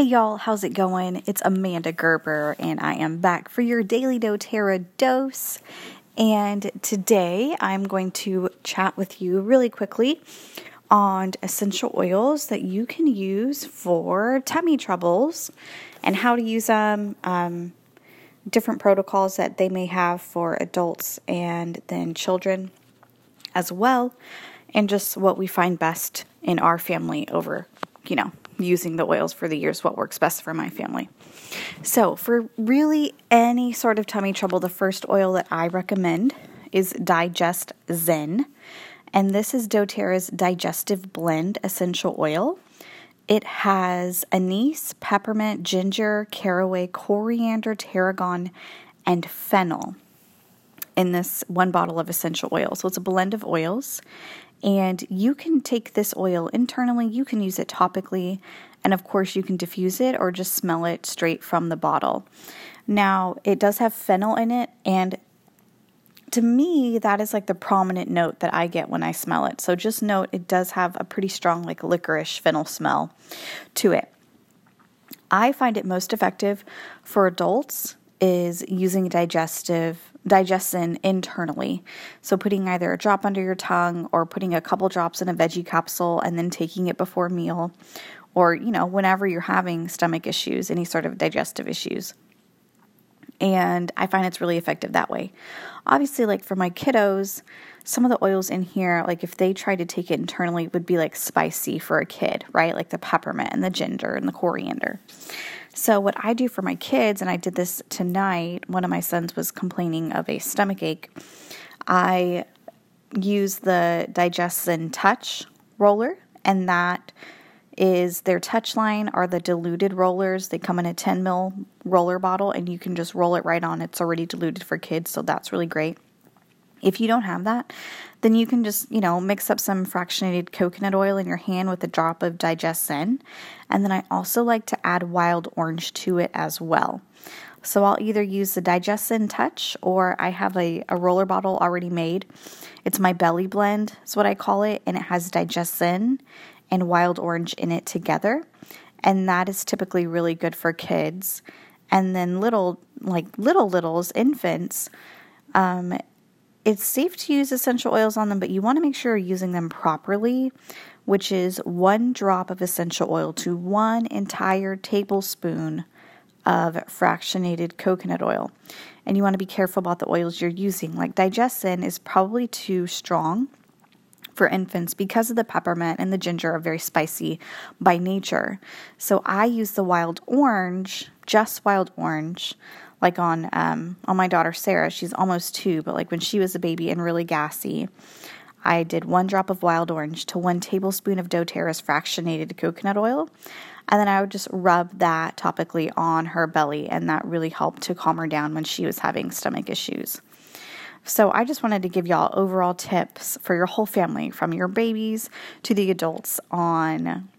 Hey y'all, how's it going? It's Amanda Gerber, and I am back for your daily doTERRA dose. And today I'm going to chat with you really quickly on essential oils that you can use for tummy troubles and how to use them, um, different protocols that they may have for adults and then children as well, and just what we find best in our family over, you know, using the oils for the years, what works best for my family. So, for really any sort of tummy trouble, the first oil that I recommend is Digest Zen. And this is doTERRA's Digestive Blend Essential Oil. It has anise, peppermint, ginger, caraway, coriander, tarragon, and fennel in this one bottle of essential oil. So it's a blend of oils. And you can take this oil internally, you can use it topically, and of course, you can diffuse it or just smell it straight from the bottle. Now, it does have fennel in it, and to me, that is like the prominent note that I get when I smell it. So just note it does have a pretty strong, like licorice fennel smell to it. I find it most effective for adults is using digestive DigestZen internally. So, putting either a drop under your tongue or putting a couple drops in a veggie capsule and then taking it before meal, or, you know, whenever you're having stomach issues, any sort of digestive issues. And I find it's really effective that way. Obviously, like for my kiddos, some of the oils in here, like if they tried to take it internally, would be like spicy for a kid, right? Like the peppermint and the ginger and the coriander. So, what I do for my kids, and I did this tonight, one of my sons was complaining of a stomach ache. I use the DigestZen Touch roller, and that is their Touchline are the diluted rollers. They come in a 10 mil roller bottle, and you can just roll it right on. It's already diluted for kids, so that's really great. If you don't have that, then you can just, you know, mix up some fractionated coconut oil in your hand with a drop of DigestZen. And then I also like to add wild orange to it as well. So I'll either use the DigestZen Touch or I have a, a roller bottle already made. It's my belly blend, is what I call it, and it has DigestZen and wild orange in it together. And that is typically really good for kids. And then little, like little littles, infants, um, it's safe to use essential oils on them, but you want to make sure you're using them properly, which is one drop of essential oil to one entire tablespoon of fractionated coconut oil. And you want to be careful about the oils you're using. Like DigestZen is probably too strong for infants because of the peppermint and the ginger are very spicy by nature. So I use the wild orange, just wild orange, like on um, on my daughter Sarah, she's almost two, but like when she was a baby and really gassy, I did one drop of wild orange to one tablespoon of doTERRA's fractionated coconut oil, and then I would just rub that topically on her belly, and that really helped to calm her down when she was having stomach issues. So I just wanted to give y'all overall tips for your whole family, from your babies to the adults, on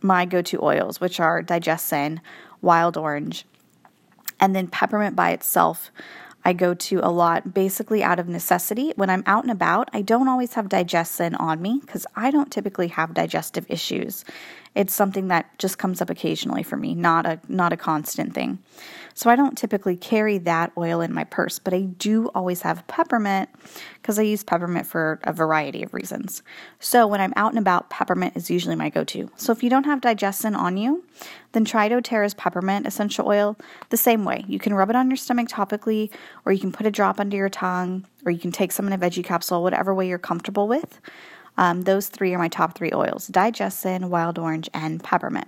my go-to oils, which are DigestZen, Wild Orange, and then peppermint by itself, I go to a lot basically out of necessity. When I'm out and about, I don't always have DigestZen on me because I don't typically have digestive issues. It's something that just comes up occasionally for me, not a not a constant thing. So I don't typically carry that oil in my purse, but I do always have peppermint because I use peppermint for a variety of reasons. So when I'm out and about, peppermint is usually my go-to. So if you don't have DigestZen on you, then try doTERRA's peppermint essential oil the same way. You can rub it on your stomach topically, or you can put a drop under your tongue, or you can take some in a veggie capsule, whatever way you're comfortable with. Um, those three are my top three oils DigestZen, Wild Orange, and Peppermint.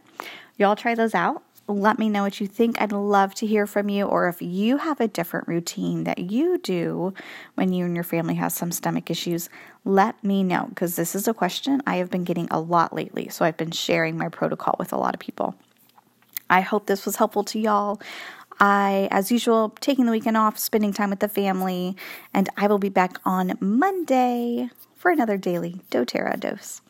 Y'all try those out. Let me know what you think. I'd love to hear from you, or if you have a different routine that you do when you and your family have some stomach issues, let me know because this is a question I have been getting a lot lately. So I've been sharing my protocol with a lot of people. I hope this was helpful to y'all. I, as usual, taking the weekend off, spending time with the family, and I will be back on Monday for another daily doTERRA dose.